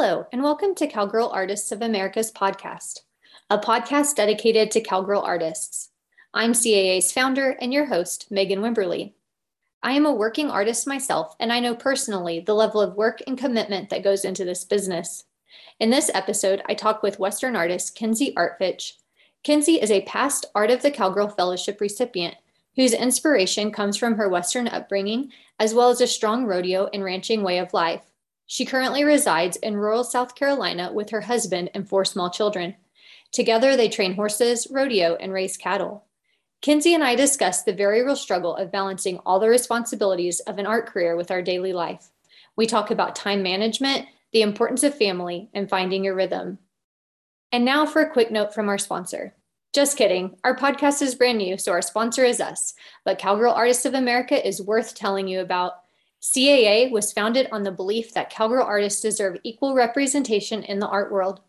Hello, and welcome to Cowgirl Artists of America's podcast, a podcast dedicated to cowgirl artists. I'm CAA's founder and your host, Megan Wimberly. I am a working artist myself, and I know personally the level of work and commitment that goes into this business. In this episode, I talk with Western artist Kinsey Artfitch. Kinsey is a past Art of the Cowgirl Fellowship recipient whose inspiration comes from her Western upbringing as well as a strong rodeo and ranching way of life. She currently resides in rural South Carolina with her husband and four small children. Together, they train horses, rodeo, and raise cattle. Kinsey and I discuss the very real struggle of balancing all the responsibilities of an art career with our daily life. We talk about time management, the importance of family, and finding your rhythm. And now for a quick note from our sponsor. Just kidding. Our podcast is brand new, so our sponsor is us. But Cowgirl Artists of America is worth telling you about. CAA was founded on the belief that cowgirl artists deserve equal representation in the art world.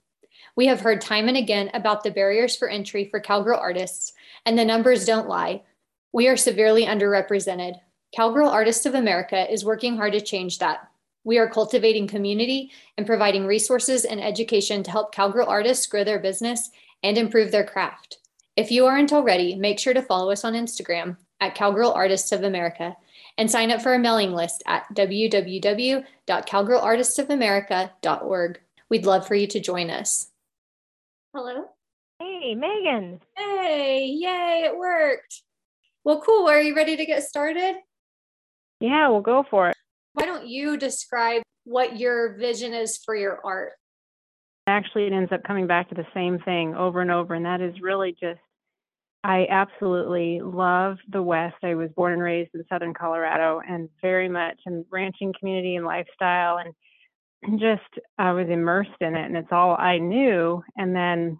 We have heard time and again about the barriers for entry for cowgirl artists, and the numbers don't lie. We are severely underrepresented. Cowgirl Artists of America is working hard to change that. We are cultivating community and providing resources and education to help cowgirl artists grow their business and improve their craft. If you aren't already, make sure to follow us on Instagram at Cowgirl Artists of America and sign up for our mailing list at www.cowgirlartistsofamerica.org. We'd love for you to join us. Hello. Hey, Megan. Hey, yay, it worked. Well, cool. Are you ready to get started? Yeah, we'll go for it. Why don't you describe what your vision is for your art? Actually, it ends up coming back to the same thing over and over, and that is really just I absolutely love the West. I was born and raised in Southern Colorado and very much in ranching community and lifestyle and just I was immersed in it and it's all I knew. And then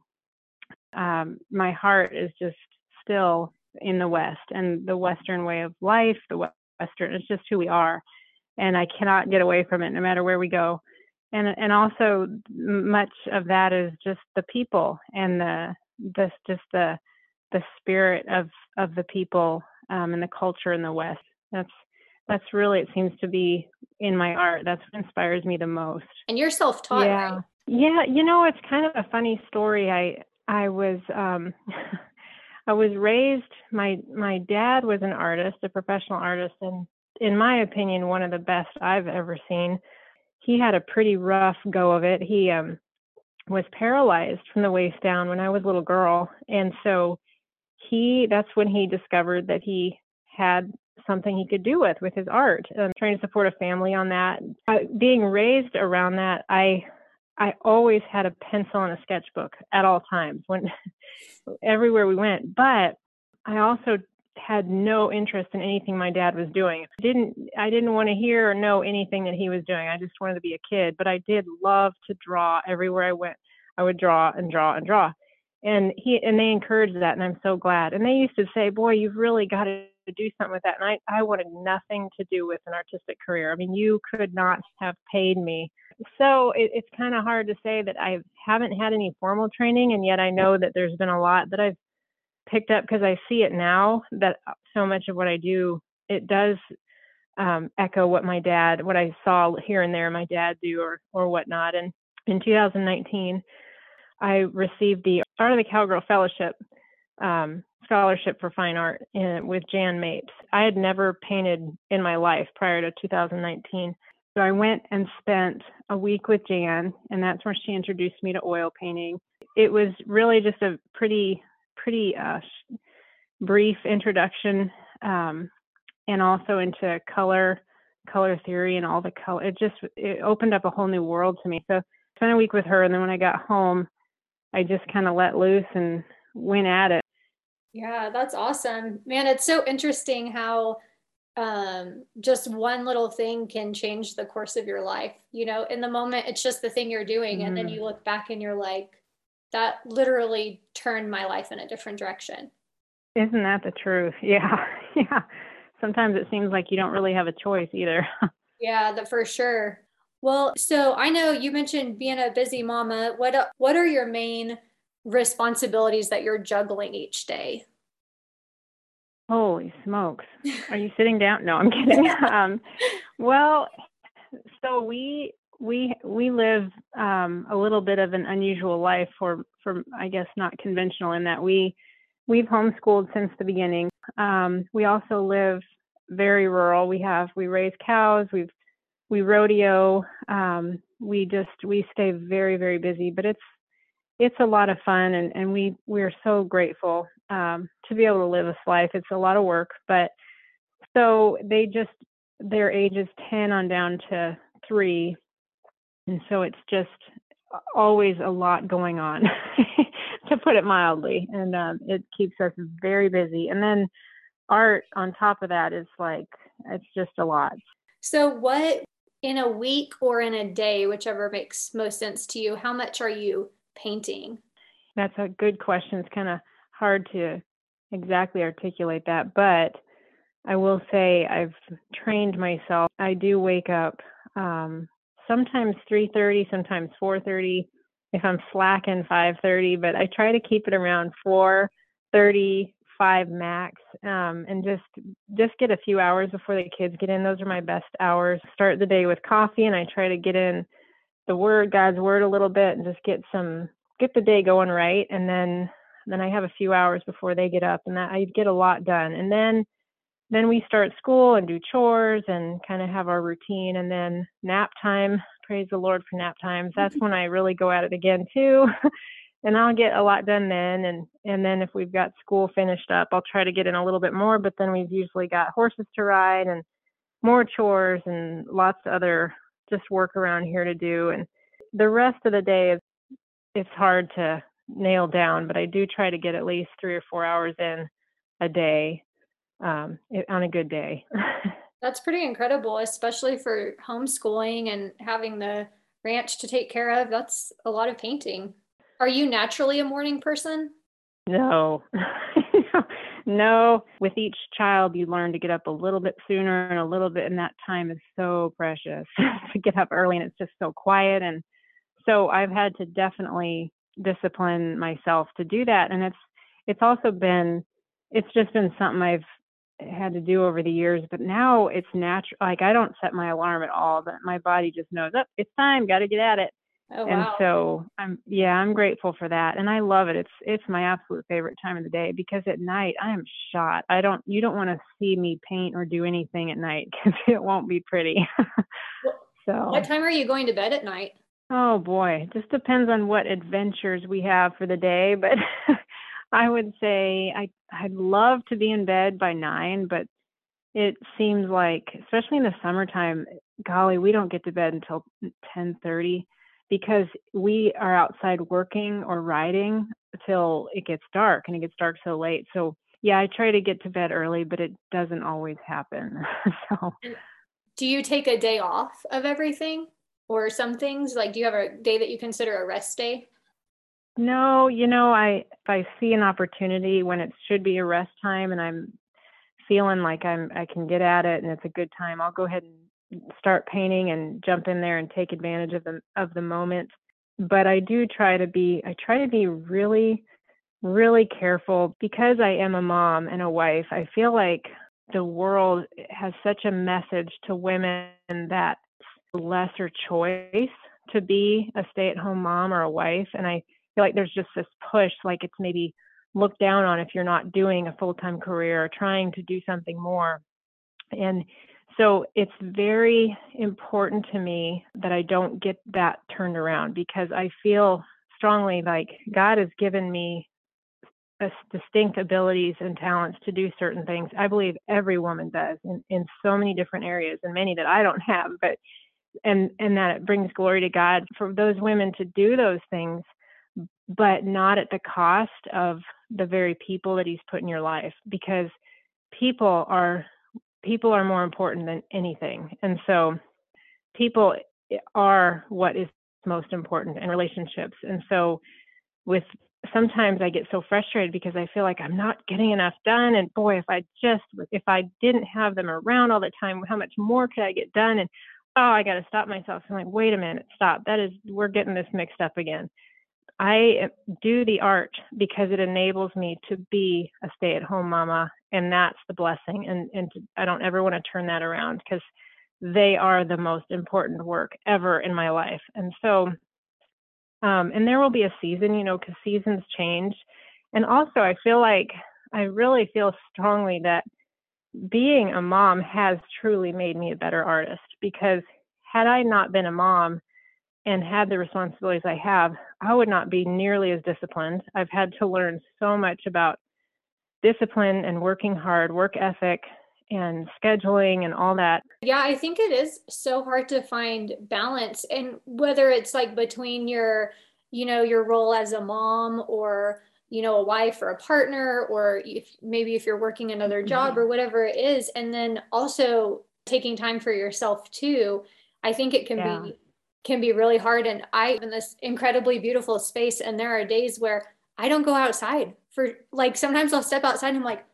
um, my heart is just still in the West and the Western way of life, the Western, it's just who we are. And I cannot get away from it no matter where we go. And, and also much of that is just the people and the, this, just the, the spirit of of the people um, and the culture in the West. That's that's really it seems to be in my art. That's what inspires me the most. And you're self-taught, yeah. right? Yeah, you know, it's kind of a funny story. I I was um I was raised my my dad was an artist, a professional artist and in my opinion one of the best I've ever seen. He had a pretty rough go of it. He um was paralyzed from the waist down when I was a little girl and so he that's when he discovered that he had something he could do with with his art um, trying to support a family on that. Uh, being raised around that i i always had a pencil and a sketchbook at all times when everywhere we went but i also had no interest in anything my dad was doing. Didn't i didn't want to hear or know anything that he was doing. I just wanted to be a kid but i did love to draw everywhere i went. I would draw and draw and draw and he and they encouraged that and i'm so glad. And they used to say boy you've really got to do something with that. And i i wanted nothing to do with an artistic career. I mean you could not have paid me. So it, it's kind of hard to say that i haven't had any formal training and yet i know that there's been a lot that i've picked up because i see it now that so much of what i do it does um, echo what my dad what i saw here and there my dad do or or whatnot. And in 2019 I received the Art of the Cowgirl Fellowship um, scholarship for fine art in, with Jan Mapes. I had never painted in my life prior to 2019. So I went and spent a week with Jan, and that's where she introduced me to oil painting. It was really just a pretty, pretty uh, brief introduction, um, and also into color, color theory, and all the color. It just it opened up a whole new world to me. So I spent a week with her, and then when I got home, I just kind of let loose and went at it. Yeah, that's awesome. Man, it's so interesting how um, just one little thing can change the course of your life. You know, in the moment, it's just the thing you're doing. Mm. And then mm-hmm. you look back and you're like, that literally turned my life in a different direction. Isn't that the truth? Yeah. Yeah. Sometimes it seems like you don't really have a choice either. yeah, that for sure. Well, so I know you mentioned being a busy mama. What what are your main responsibilities that you're juggling each day? Holy smokes. Are you sitting down? No, I'm kidding. um, well, so we we we live um, a little bit of an unusual life for for I guess not conventional in that we we've homeschooled since the beginning. Um, we also live very rural. We have we raise cows. We've we rodeo. Um, we just we stay very very busy, but it's it's a lot of fun, and and we we're so grateful um, to be able to live this life. It's a lot of work, but so they just their ages 10 on down to three and so it's just always a lot going on to put it mildly and um, it keeps us very busy and then art on top of that is like it's just a lot so what in a week or in a day whichever makes most sense to you how much are you painting that's a good question it's kind of hard to exactly articulate that but i will say i've trained myself i do wake up um, sometimes 3:30, sometimes 4:30. If I'm slacking 5:30, but I try to keep it around 4:30, 5 max, um, and just just get a few hours before the kids get in. Those are my best hours. Start the day with coffee, and I try to get in the word, God's word, a little bit, and just get some get the day going right. And then then I have a few hours before they get up, and that I get a lot done. And then then we start school and do chores and kind of have our routine and then nap time praise the lord for nap times that's when i really go at it again too and i'll get a lot done then and and then if we've got school finished up i'll try to get in a little bit more but then we've usually got horses to ride and more chores and lots of other just work around here to do and the rest of the day is it's hard to nail down but i do try to get at least three or four hours in a day um, on a good day. That's pretty incredible, especially for homeschooling and having the ranch to take care of. That's a lot of painting. Are you naturally a morning person? No. no. With each child, you learn to get up a little bit sooner and a little bit, and that time is so precious to get up early and it's just so quiet. And so I've had to definitely discipline myself to do that. And it's, it's also been, it's just been something I've had to do over the years but now it's natural like i don't set my alarm at all but my body just knows up oh, it's time got to get at it oh, and so i'm yeah i'm grateful for that and i love it. It's it's my absolute favorite time of the day because at night i am shot. I don't you don't want to see me paint or do anything at night because it won't be pretty. So what time are you going to bed at night? Oh boy. It just depends on what adventures we have for the day but I would say I I'd love to be in bed by nine, but it seems like, especially in the summertime, golly, we don't get to bed until ten thirty because we are outside working or riding till it gets dark, and it gets dark so late. So yeah, I try to get to bed early, but it doesn't always happen. so, do you take a day off of everything, or some things? Like, do you have a day that you consider a rest day? No, you know, I if I see an opportunity when it should be a rest time and I'm feeling like I'm I can get at it and it's a good time, I'll go ahead and start painting and jump in there and take advantage of the of the moment. But I do try to be I try to be really really careful because I am a mom and a wife. I feel like the world has such a message to women that lesser choice to be a stay-at-home mom or a wife and I feel like there's just this push, like it's maybe looked down on if you're not doing a full time career or trying to do something more. And so it's very important to me that I don't get that turned around because I feel strongly like God has given me distinct abilities and talents to do certain things. I believe every woman does in, in so many different areas and many that I don't have, but and and that it brings glory to God for those women to do those things but not at the cost of the very people that he's put in your life because people are people are more important than anything and so people are what is most important in relationships and so with sometimes i get so frustrated because i feel like i'm not getting enough done and boy if i just if i didn't have them around all the time how much more could i get done? And oh i got to stop myself. I'm like wait a minute stop. That is we're getting this mixed up again I do the art because it enables me to be a stay at home mama and that's the blessing and and I don't ever want to turn that around because they are the most important work ever in my life. And so, um, and there will be a season, you know, because seasons change. And also, I feel like I really feel strongly that being a mom has truly made me a better artist because had I not been a mom and had the responsibilities I have, I would not be nearly as disciplined. I've had to learn so much about discipline and working hard, work ethic, and scheduling and all that. Yeah, I think it is so hard to find balance and whether it's like between your, you know, your role as a mom or you know a wife or a partner or if maybe if you're working another job mm-hmm. or whatever it is and then also taking time for yourself too i think it can yeah. be can be really hard. And i in this incredibly beautiful space and there are days where i don't go outside for like sometimes i'll step outside and i'm like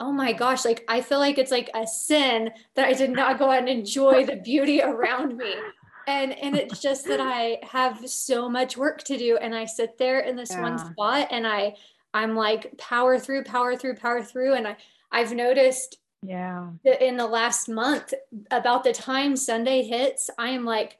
oh my gosh like i feel like it's like a sin that i did not go out and enjoy the beauty around me. And and it's just that i have so much work to do and i sit there in this yeah. one spot and i i'm like power through power through power through. And i i've noticed yeah. in the last month about the time sunday hits i am like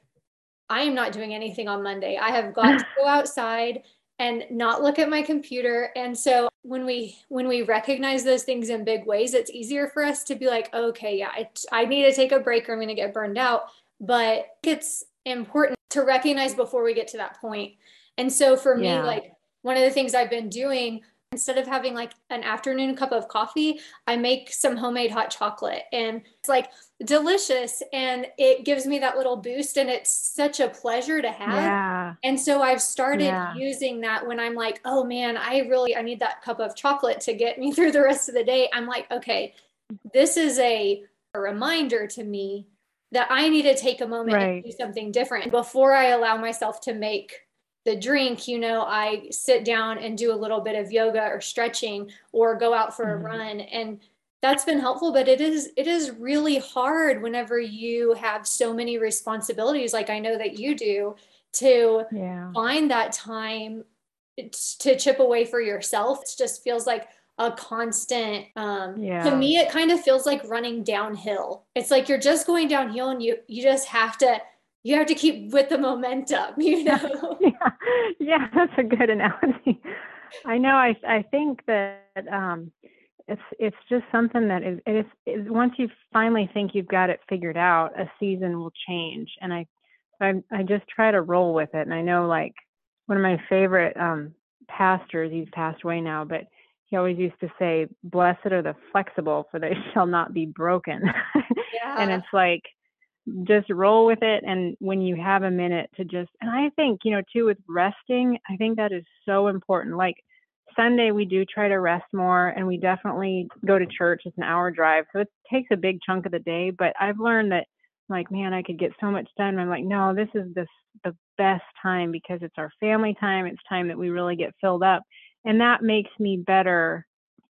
i am not doing anything on monday i have got to go outside and not look at my computer and so when we when we recognize those things in big ways it's easier for us to be like okay yeah I, I need to take a break or i'm going to get burned out but it's important to recognize before we get to that point. And so for me, yeah. like one of the things I've been doing instead of having like an afternoon cup of coffee, I make some homemade hot chocolate and it's like delicious and it gives me that little boost and it's such a pleasure to have. Yeah. And so I've started yeah. using that when I'm like, oh man, I really I need that cup of chocolate to get me through the rest of the day. I'm like, okay, this is a, a reminder to me that I need to take a moment right. and do something different. Before I allow myself to make the drink, you know, I sit down and do a little bit of yoga or stretching or go out for mm-hmm. a run. And that's been helpful, but it is it is really hard whenever you have so many responsibilities like I know that you do to yeah. find that time to chip away for yourself. It just feels like a constant um yeah. to me it kind of feels like running downhill it's like you're just going downhill and you you just have to you have to keep with the momentum you know? Yeah, yeah that's a good analogy. I know i i think that um it's it's just something that is it is it, once you finally think you've got it figured out a season will change. And i i i just try to roll with it. And i know like one of my favorite um pastors he's passed away now but he always used to say, Blessed are the flexible, for they shall not be broken. Yeah. and it's like, just roll with it. And when you have a minute to just, and I think, you know, too, with resting, I think that is so important. Like Sunday, we do try to rest more and we definitely go to church. It's an hour drive. So it takes a big chunk of the day. But I've learned that, like, man, I could get so much done. I'm like, no, this is the, the best time because it's our family time. It's time that we really get filled up and that makes me better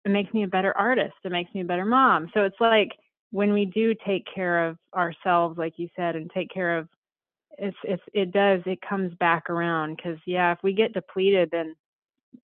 it makes me a better artist it makes me a better mom so it's like when we do take care of ourselves like you said and take care of it's it's it does it comes back around because yeah if we get depleted then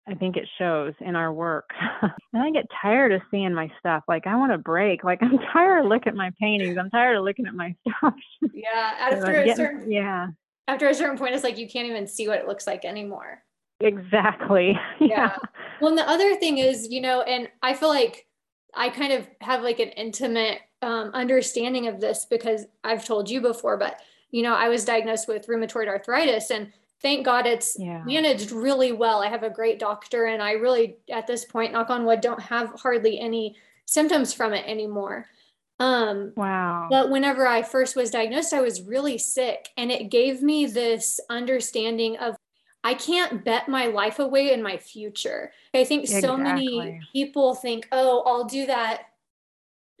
I think it shows in our work. and I get tired of seeing my stuff. Like I want to break. Like I'm tired of looking at my paintings. I'm tired of looking at my stuff. Yeah. After a getting, certain yeah. After a certain point, it's like you can't even see what it looks like anymore. Exactly. yeah. yeah. Well, and the other thing is, you know, and I feel like I kind of have like an intimate um, understanding of this because I've told you before, but you know, I was diagnosed with rheumatoid arthritis and thank God it's yeah. managed really well. I have a great doctor and I really, at this point, knock on wood, don't have hardly any symptoms from it anymore. Um, wow. But whenever I first was diagnosed, I was really sick and it gave me this understanding of I can't bet my life away in my future. I think exactly. so many people think, oh, I'll do that.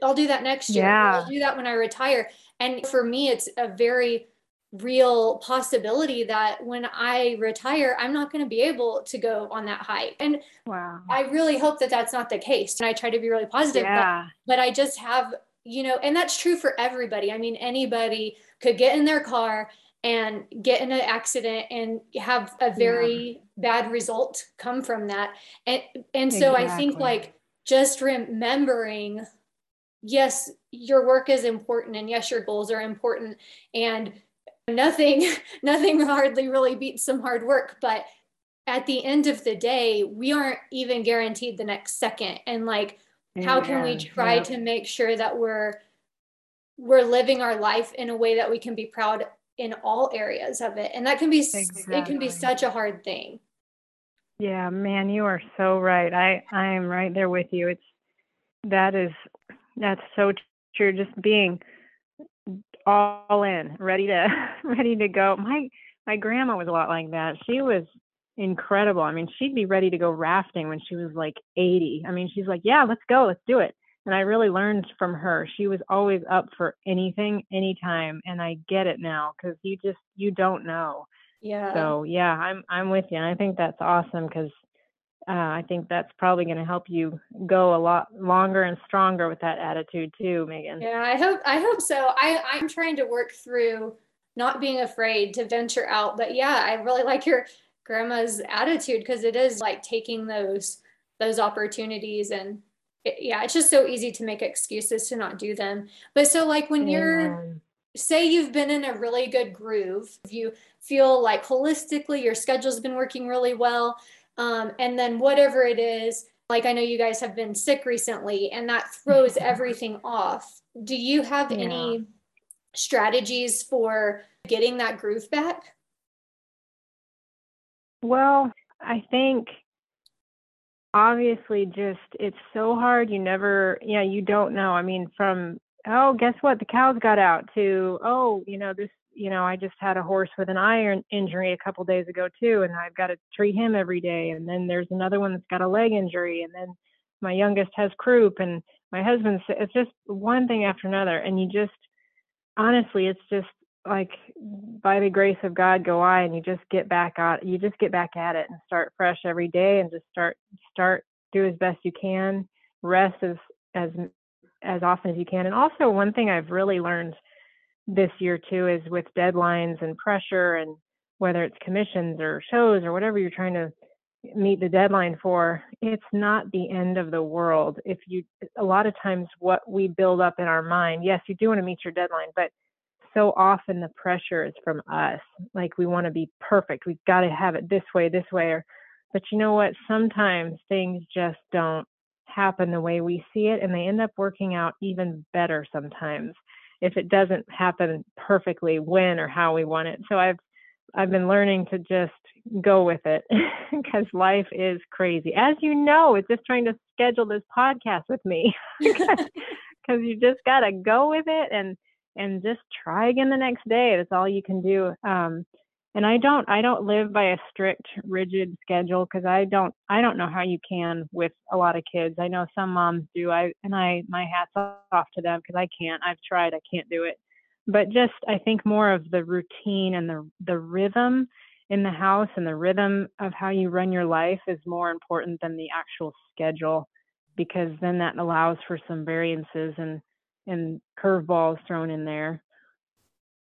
I'll do that next year. Yeah. I'll do that when I retire. And for me, it's a very real possibility that when I retire, I'm not going to be able to go on that hike. And wow. I really hope that that's not the case. And I try to be really positive. Yeah. But, but I just have, you know, and that's true for everybody. I mean, anybody could get in their car and get in an accident and have a very yeah. bad result come from that and and so exactly. i think like just remembering yes, your work is important and yes, your goals are important. And nothing nothing hardly really beats some hard work, but at the end of the day, we aren't even guaranteed the next second. And like how can we try yeah. to make sure that we're we're living our life in a way that we can be proud in all areas of it? And that can be exactly. it can be such a hard thing. Yeah man you are so right. I i am right there with you. It's that is that's so true just being all in ready to ready to go my my grandma was a lot like that she was incredible i mean she'd be ready to go rafting when she was like 80 i mean she's like yeah let's go let's do it and I really learned from her. She was always up for anything, anytime, and I get it now because you just you don't know. Yeah. So yeah, I'm I'm with you, and I think that's awesome because uh, I think that's probably going to help you go a lot longer and stronger with that attitude too, Megan. Yeah, I hope I hope so. I I'm trying to work through not being afraid to venture out, but yeah, I really like your grandma's attitude because it is like taking those those opportunities and it, yeah, it's just so easy to make excuses to not do them. But so, like, when you're, say, you've been in a really good groove, you feel like holistically your schedule's been working really well, um, and then whatever it is, like, I know you guys have been sick recently, and that throws everything off. Do you have yeah. any strategies for getting that groove back? Well, I think obviously just it's so hard you never yeah you don't know i mean from oh guess what the cows got out to oh you know this you know i just had a horse with an iron injury a couple days ago too and i've got to treat him every day and then there's another one that's got a leg injury and then my youngest has croup and my husband's it's just one thing after another and you just honestly it's just like by the grace of God go I and you just get back at you just get back at it and start fresh every day and just start start do as best you can rest as as as often as you can and also one thing I've really learned this year too is with deadlines and pressure and whether it's commissions or shows or whatever you're trying to meet the deadline for it's not the end of the world if you a lot of times what we build up in our mind yes you do want to meet your deadline but so often the pressure is from us. Like we want to be perfect. We've got to have it this way, this way. Or, but you know what? Sometimes things just don't happen the way we see it, and they end up working out even better sometimes if it doesn't happen perfectly when or how we want it. So I've I've been learning to just go with it because life is crazy. As you know, it's just trying to schedule this podcast with me because you just got to go with it and and just try again the next day. That's all you can do. Um, and I don't I don't live by a strict rigid schedule because I don't I don't know how you can with a lot of kids. I know some moms do. I and I my hats off to them because I can't. I've tried. I can't do it. But just I think more of the routine and the the rhythm in the house and the rhythm of how you run your life is more important than the actual schedule because then that allows for some variances and and curveballs thrown in there.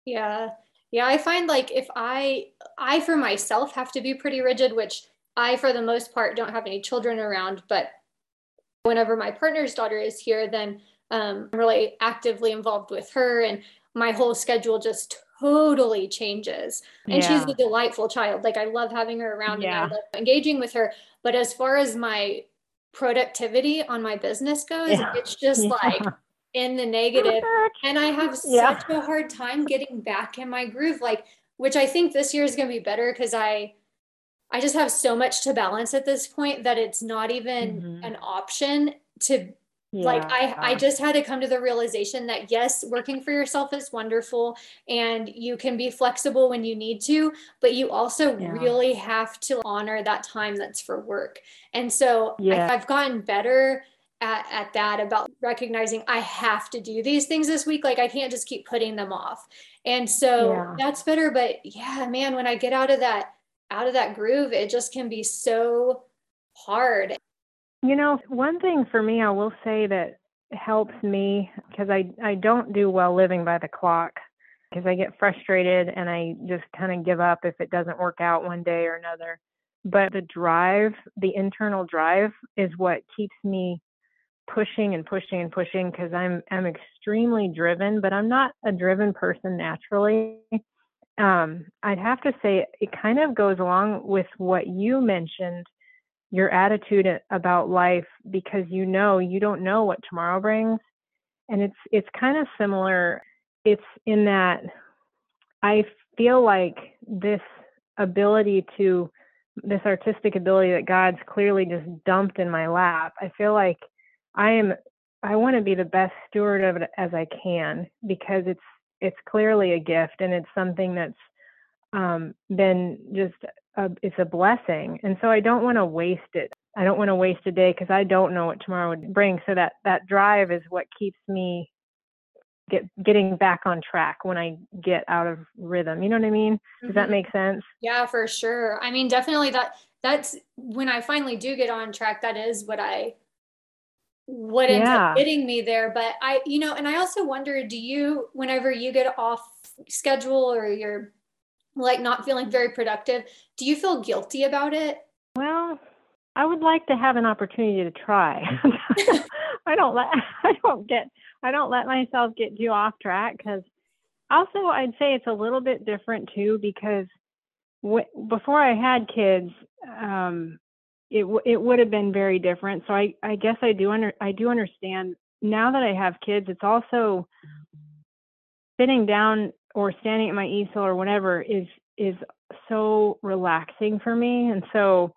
Yeah. Yeah, I find like if I I for myself have to be pretty rigid, which I for the most part don't have any children around, but whenever my partner's daughter is here, then um, I'm really actively involved with her and my whole schedule just totally changes. And yeah. she's a delightful child. Like I love having her around yeah. and I love engaging with her. But as far as my productivity on my business goes, yeah. it's just like in the negative and i have yeah. such a hard time getting back in my groove like which i think this year is going to be better because i i just have so much to balance at this point that it's not even mm-hmm. an option to yeah. like i i just had to come to the realization that yes working for yourself is wonderful and you can be flexible when you need to but you also yeah. really have to honor that time that's for work and so yeah. I, i've gotten better at, at that about recognizing I have to do these things this week. Like I can't just keep putting them off. And so yeah. that's better. But yeah, man, when I get out of that, out of that groove, it just can be so hard. You know, one thing for me, I will say that helps me because I, I don't do well living by the clock because I get frustrated and I just kind of give up if it doesn't work out one day or another. But the drive, the internal drive, is what keeps me pushing and pushing and pushing because I'm I'm extremely driven, but I'm not a driven person naturally. Um, I'd have to say it kind of goes along with what you mentioned, your attitude about life, because you know you don't know what tomorrow brings, and it's it's kind of similar. It's in that I feel like this ability to this artistic ability that God's clearly just dumped in my lap. I feel like I am I want to be the best steward of it as I can because it's it's clearly a gift and it's something that's um, been just a, it's a blessing and so I don't want to waste it. I don't want to waste a day because I don't know what tomorrow would bring. So that that drive is what keeps me get getting back on track when I get out of rhythm. You know what I mean? Does mm-hmm. that make sense? Yeah, for sure. I mean, definitely that that's when I finally do get on track, that is what I what ends yeah. up getting me there. But I, you know, and I also wonder, do you whenever you get off schedule or you're like not feeling very productive, do you feel guilty about it? Well, I would like to have an opportunity to try. I don't let I don't get I don't let myself get too off track because also I'd say it's a little bit different too because w- before I had kids, um, it w- it would have been very different. So I I guess I do under I do understand now that I have kids. It's also sitting down or standing at my easel or whatever is is so relaxing for me, and so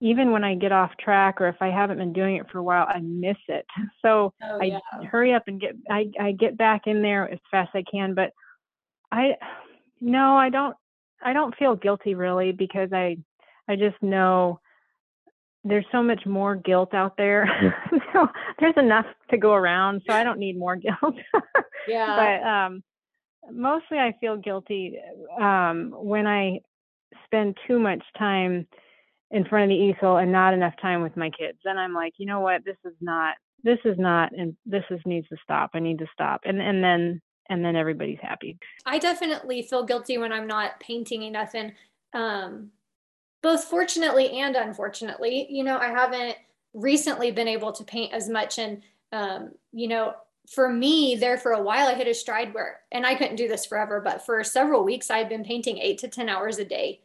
even when I get off track or if I haven't been doing it for a while, I miss it. So oh, yeah. I hurry up and get I, I get back in there as fast as I can. But I no, I don't I don't feel guilty really because I I just know there's so much more guilt out there. so there's enough to go around. So I don't need more guilt. yeah. But um mostly I feel guilty um when I spend too much time in front of the easel and not enough time with my kids. Then I'm like, you know what, this is not this is not and this is needs to stop. I need to stop. And and then and then everybody's happy. I definitely feel guilty when I'm not painting enough and um both fortunately and unfortunately, you know, I haven't recently been able to paint as much and um you know, for me there for a while I hit a stride where and I couldn't do this forever, but for several weeks I had been painting 8 to 10 hours a day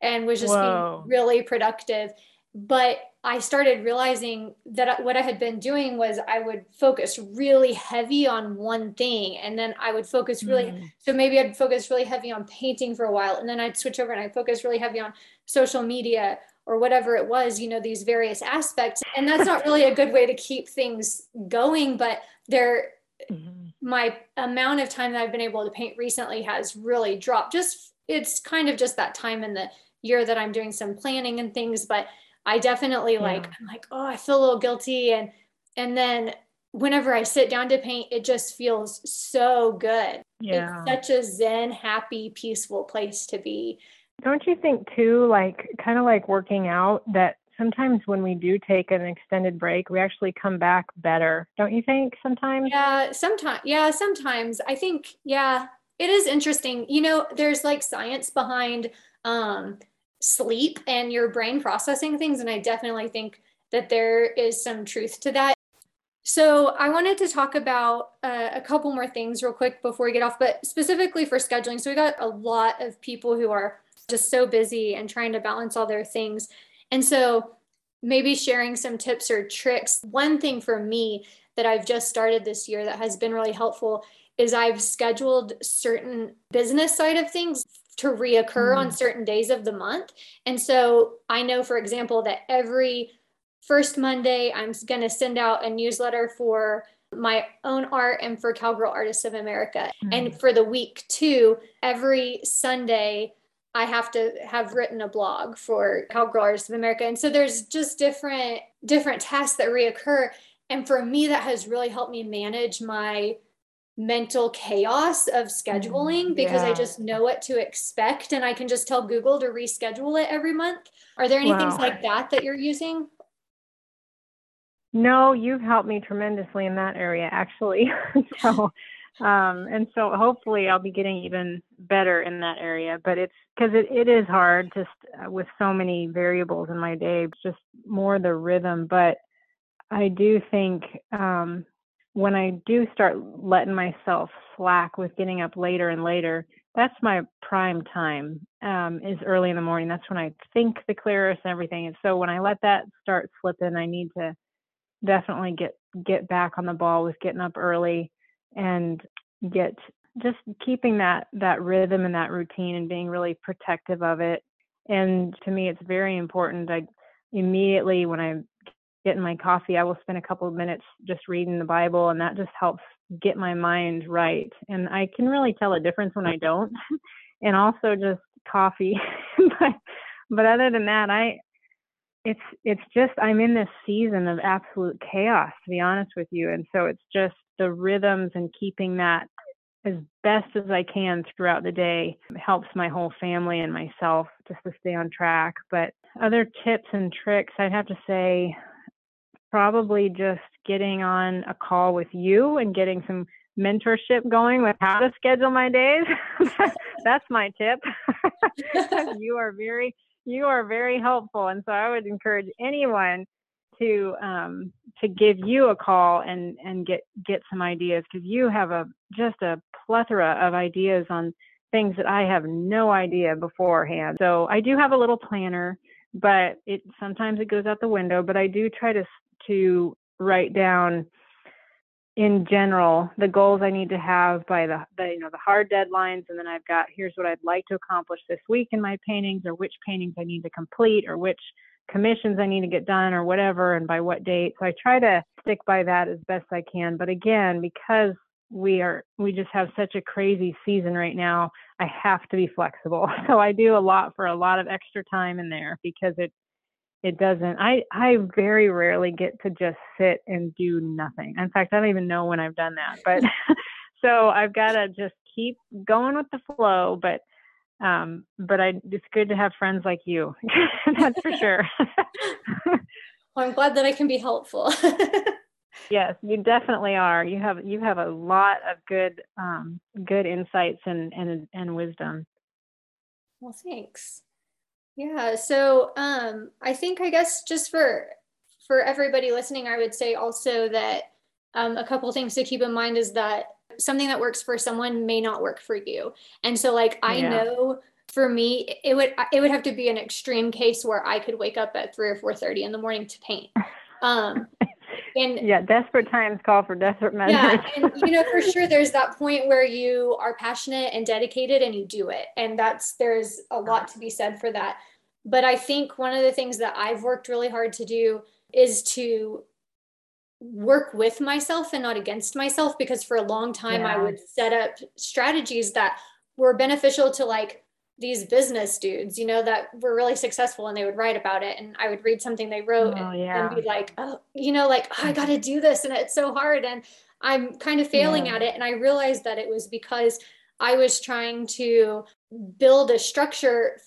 and was just Whoa. being really productive. But I started realizing that what I had been doing was I would focus really heavy on one thing and then I would focus really mm. so maybe I'd focus really heavy on painting for a while and then I'd switch over and I'd focus really heavy on social media or whatever it was, you know, these various aspects. And that's not really a good way to keep things going, but there mm-hmm. my amount of time that I've been able to paint recently has really dropped. Just it's kind of just that time in the year that I'm doing some planning and things, but I definitely yeah. like I'm like, oh, I feel a little guilty and and then whenever I sit down to paint, it just feels so good. Yeah. It's such a zen, happy, peaceful place to be. Don't you think too, like kind of like working out, that sometimes when we do take an extended break, we actually come back better. Don't you think sometimes? Yeah, sometimes. Yeah, sometimes. I think, yeah, it is interesting. You know, there's like science behind um sleep and your brain processing things. And I definitely think that there is some truth to that. So I wanted to talk about uh, a couple more things real quick before we get off, but specifically for scheduling. So we got a lot of people who are just so busy and trying to balance all their things. And so maybe sharing some tips or tricks. One thing for me that I've just started this year that has been really helpful is I've scheduled certain business side of things to reoccur mm. on certain days of the month. And so I know, for example, that every first Monday, I'm going to send out a newsletter for my own art and for Cowgirl Artists of America. Mm. And for the week two, every Sunday, I have to have written a blog for Cowgirl Artists of America. And so there's just different different tasks that reoccur. And for me, that has really helped me manage my mental chaos of scheduling mm, because yeah. I just know what to expect and I can just tell Google to reschedule it every month. Are there any wow. things like that that you're using? No, you've helped me tremendously in that area actually. so um and so hopefully I'll be getting even better in that area, but it's cuz it, it is hard just uh, with so many variables in my day, just more the rhythm, but I do think um, when I do start letting myself slack with getting up later and later, that's my prime time um, is early in the morning. That's when I think the clearest and everything. And so when I let that start slipping, I need to definitely get get back on the ball with getting up early and get just keeping that that rhythm and that routine and being really protective of it. And to me, it's very important. I immediately when I get in my coffee, I will spend a couple of minutes just reading the Bible, and that just helps get my mind right. And I can really tell a difference when I don't. and also just coffee. but but other than that, I it's it's just I'm in this season of absolute chaos to be honest with you. And so it's just the rhythms and keeping that as best as I can throughout the day helps my whole family and myself just to stay on track. But other tips and tricks, I'd have to say probably just getting on a call with you and getting some mentorship going with how to schedule my days. That's my tip. you are very you are very helpful and so I would encourage anyone to um, to give you a call and and get get some ideas because you have a just a plethora of ideas on things that I have no idea beforehand. So I do have a little planner, but it sometimes it goes out the window. But I do try to to write down in general the goals I need to have by the, the, you know the hard deadlines and then I've got here's what I'd like to accomplish this week in my paintings or which paintings I need to complete or which commissions I need to get done or whatever and by what date. So I try to stick by that as best I can. But again, because we are we just have such a crazy season right now, I have to be flexible. So I do a lot for a lot of extra time in there because it it doesn't. I i very rarely get to just sit and do nothing. In fact i don't even know when i've done that but so i've got to just keep going with the flow but um but i it's good to have friends like you that's for sure. Well i'm glad that i can be helpful. Yes you definitely are. You have you have a lot of good um good insights and and and wisdom. Well thanks yeah. So um, I think I guess just for for everybody listening, I would say also that um, a couple things to keep in mind is that something that works for someone may not work for you. And so like I yeah. know for me it would it would have to be an extreme case where I could wake up at three or four thirty in the morning to paint. Um, and yeah, desperate times call for desperate measures. Yeah, and you know for sure there's that point where you are passionate and dedicated and you do it, and that's there's a lot to be said for that. But I think one of the things that I've worked really hard to do is to work with myself and not against myself because for a long time yeah. I would set up strategies that were beneficial to like these business dudes, you know, that were really successful and they would write about it. And I would read something they wrote oh, and, yeah. and, be like, oh, you know, like, oh, I got to do this. And it's so hard. And I'm kind of failing yeah. at it. And I realized that it was because I was trying to build a structure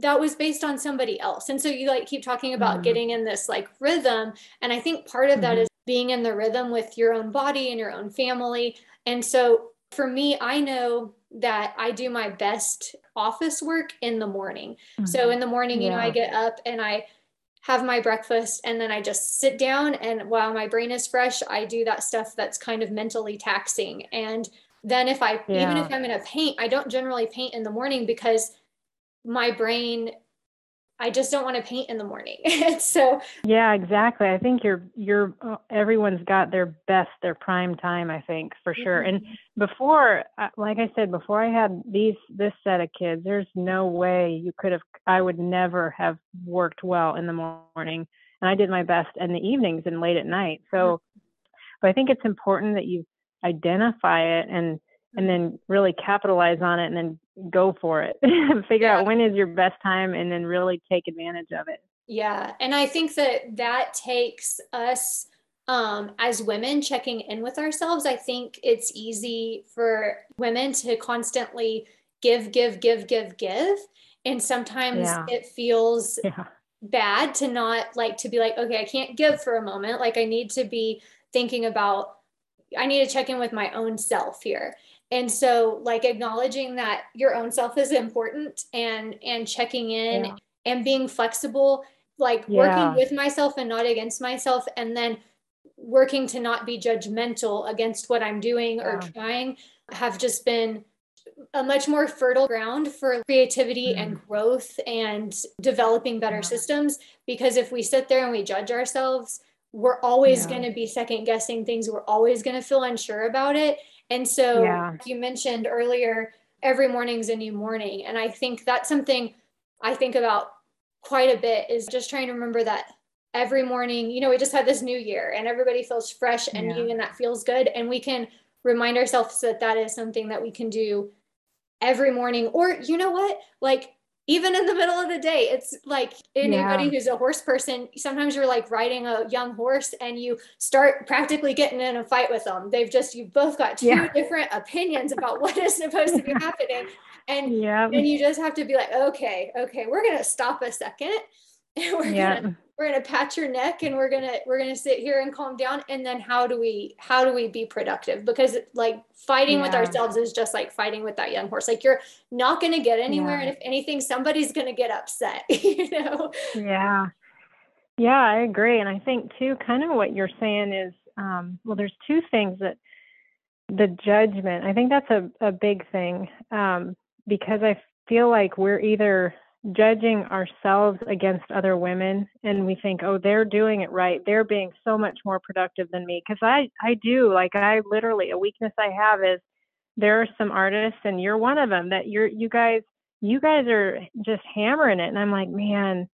that was based on somebody else. And so you like keep talking about mm-hmm. getting in this like rhythm. And I think part of mm-hmm. that is being in the rhythm with your own body and your own family. And so for me, I know that I do my best office work in the morning. Mm-hmm. So in the morning, you yeah. know, I get up and I have my breakfast and then I just sit down and while my brain is fresh, I do that stuff that's kind of mentally taxing. And then if I yeah. even if I'm going to paint, I don't generally paint in the morning because my brain I just don't want to paint in the morning. so yeah, exactly. I think you're you're uh, everyone's got their best, their prime time. I think for sure. Mm-hmm. And before, uh, like I said, before I had these this set of kids, there's no way you could have. I would never have worked well in the morning, and I did my best in the evenings and late at night. So, mm-hmm. but I think it's important that you identify it and and then really capitalize on it and then go for it figure yeah. out when is your best time and then really take advantage of it yeah and i think that that takes us um, as women checking in with ourselves i think it's easy for women to constantly give give give give give and sometimes yeah. it feels yeah. bad to not like to be like okay i can't give for a moment like i need to be thinking about i need to check in with my own self here and so like acknowledging that your own self is important and and checking in yeah. and being flexible like yeah. working with myself and not against myself and then working to not be judgmental against what I'm doing or trying have just been a much more fertile ground for creativity mm. and growth and developing better yeah. systems. Because if we sit there and we judge ourselves, we're always yeah. going to be second guessing things. We're always going to feel unsure about it. And so yeah. you mentioned earlier, every morning's a new morning. And I think that's something I think about quite a bit is just trying to remember that every morning, you know, we just had this new year and everybody feels fresh and new and that feels good. And we can remind ourselves that that is something that we can do every morning or you know what like even in the middle of the day it's like anybody yeah. who's a horse person sometimes you're like riding a young horse and you start practically getting in a fight with them they've just you've both got two yeah. different opinions about what is supposed to be happening and yeah. and you just have to be like okay okay we're gonna stop a second and we're yeah. gonna we're gonna pat your neck and we're gonna we're gonna sit here and calm down. And then how do we how do we be productive? Because like fighting yeah. with ourselves is just like fighting with that young horse. Like you're not gonna get anywhere. Yeah. and if anything somebody's gonna get upset you know? Yeah. Yeah i agree. And i think too kind of what you're saying is um well there's two things that the judgment i think that's a, a big thing um because i feel like we're either judging ourselves against other women and we think oh they're doing it right. They're being so much more productive than me. Because i i do like i literally a weakness i have is there are some artists and you're one of them that you're you guys you guys are just hammering it and i'm like man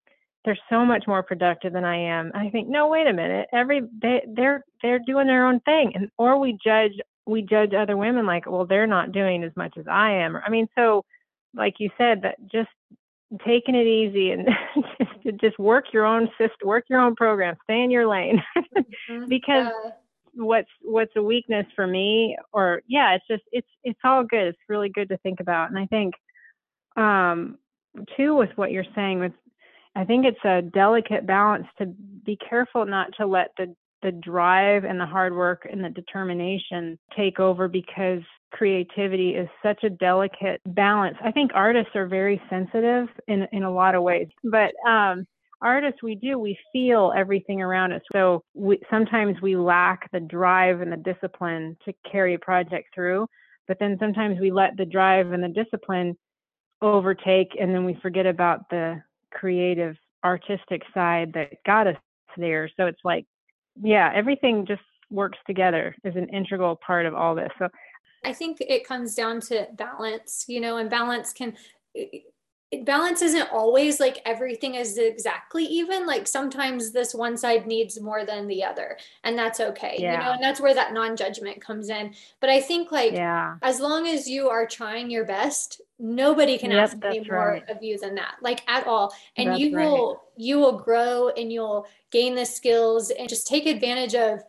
they're so much more productive than i am. I think no wait a minute. Every they they're they're doing their own thing. And or we judge we judge other women like well they're not doing as much as i am i mean so like you said that just taking it easy and just just work your own system, work your own program, stay in your lane. mm-hmm. because yeah. what's what's a weakness for me, or yeah, it's just it's it's all good. It's really good to think about, and I think um, too with what you're saying with I think it's a delicate balance to be careful not to let the the drive and the hard work and the determination take over because creativity is such a delicate balance. I think artists are very sensitive in in a lot of ways, but um, artists we do we feel everything around us. So we, sometimes we lack the drive and the discipline to carry a project through, but then sometimes we let the drive and the discipline overtake, and then we forget about the creative artistic side that got us there. So it's like, yeah, everything just works together is an integral part of all this. So I think it comes down to balance, you know, and balance can balance isn't always like everything is exactly even like sometimes this one side needs more than the other and that's okay yeah. you know and that's where that non-judgment comes in but i think like yeah. as long as you are trying your best nobody can yep, ask any more right. of you than that like at all and that's you will right. you will grow and you'll gain the skills and just take advantage of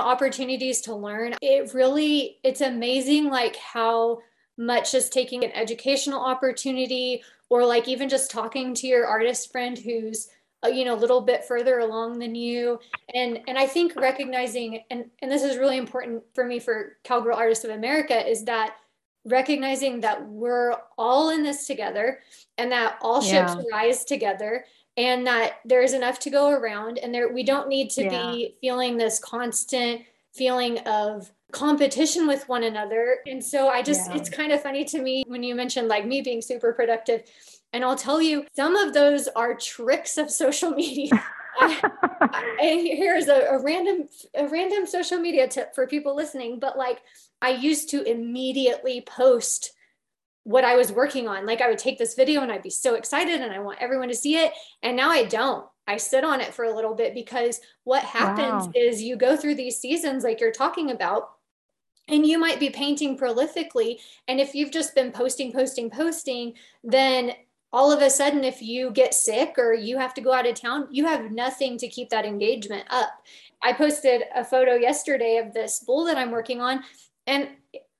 opportunities to learn. It really, it's amazing like how much just taking an educational opportunity or like even just talking to your artist friend who's uh, you know a little bit further along than you and and i think recognizing and and this is really important for me for cowgirl artists of america is that recognizing that we're all in this together and that all ships yeah. rise together and that there's enough to go around and there we don't need to yeah. be feeling this constant feeling of competition with one another and so i just yeah. it's kind of funny to me when you mentioned like me being super productive and i'll tell you some of those are tricks of social media I, I, here's a, a random a random social media tip for people listening but like i used to immediately post what I was working on. Like I would take this video and I'd be so excited and I want everyone to see it. And now I don't. I sit on it for a little bit because what happens wow. is you go through these seasons like you're talking about and you might be painting prolifically and if you've just been posting posting posting then all of a sudden if you get sick or you have to go out of town you have nothing to keep that engagement up i posted a photo yesterday of this bull that i'm working on and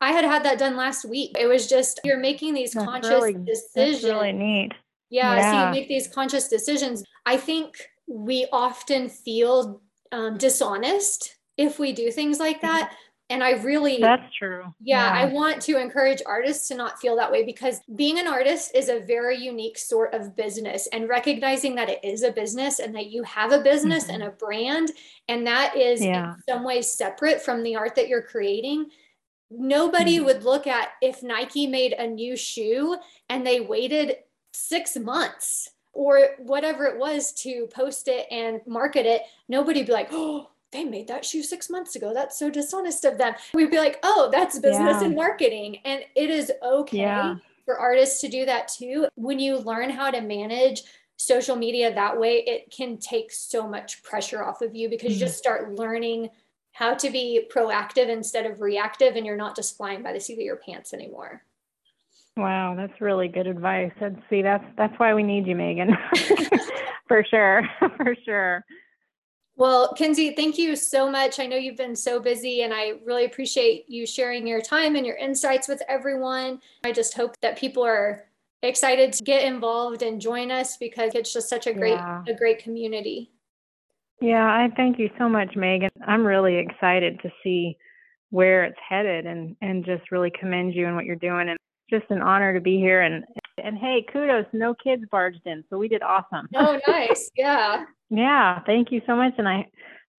I had had that done last week. It was just you're making these that's conscious really, decisions. That's really neat. Yeah, yeah, so you make these conscious decisions. I think we often feel um, dishonest if we do things like that. And I really That's true. Yeah, yeah, I want to encourage artists to not feel that way because being an artist is a very unique sort of business and recognizing that it is a business and that you have a business mm-hmm. and a brand and that is yeah. in some ways separate from the art that you're creating. Nobody mm-hmm. would look at if Nike made a new shoe and they waited 6 months or whatever it was to post it and market it, nobody would be like, "Oh, they made that shoe six months ago. That's so dishonest of them. We'd be like, oh, that's business yeah. and marketing. And it is okay yeah. for artists to do that too. When you learn how to manage social media that way, it can take so much pressure off of you because mm-hmm. you just start learning how to be proactive instead of reactive and you're not just flying by the seat of your pants anymore. Wow, that's really good advice. And see, that's that's why we need you, Megan. for sure. for sure. Well, Kinsey, thank you so much. I know you've been so busy and I really appreciate you sharing your time and your insights with everyone. I just hope that people are excited to get involved and join us because it's just such a great yeah. a great community. Yeah, I thank you so much, Megan. I'm really excited to see where it's headed and and just really commend you and what you're doing and just an honor to be here and and hey, kudos, no kids barged in, so we did awesome. Oh, nice. Yeah. Yeah, thank you so much, and I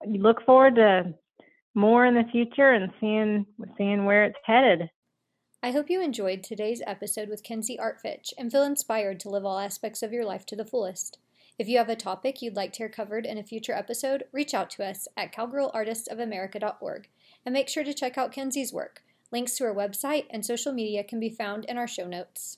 look forward to more in the future and seeing seeing where it's headed. I hope you enjoyed today's episode with Kinsey Artfitch and feel inspired to live all aspects of your life to the fullest. If you have a topic you'd like to hear covered in a future episode, reach out to us at cowgirlartistsofamerica.org and make sure to check out Kinsey's work. Links to her website and social media can be found in our show notes.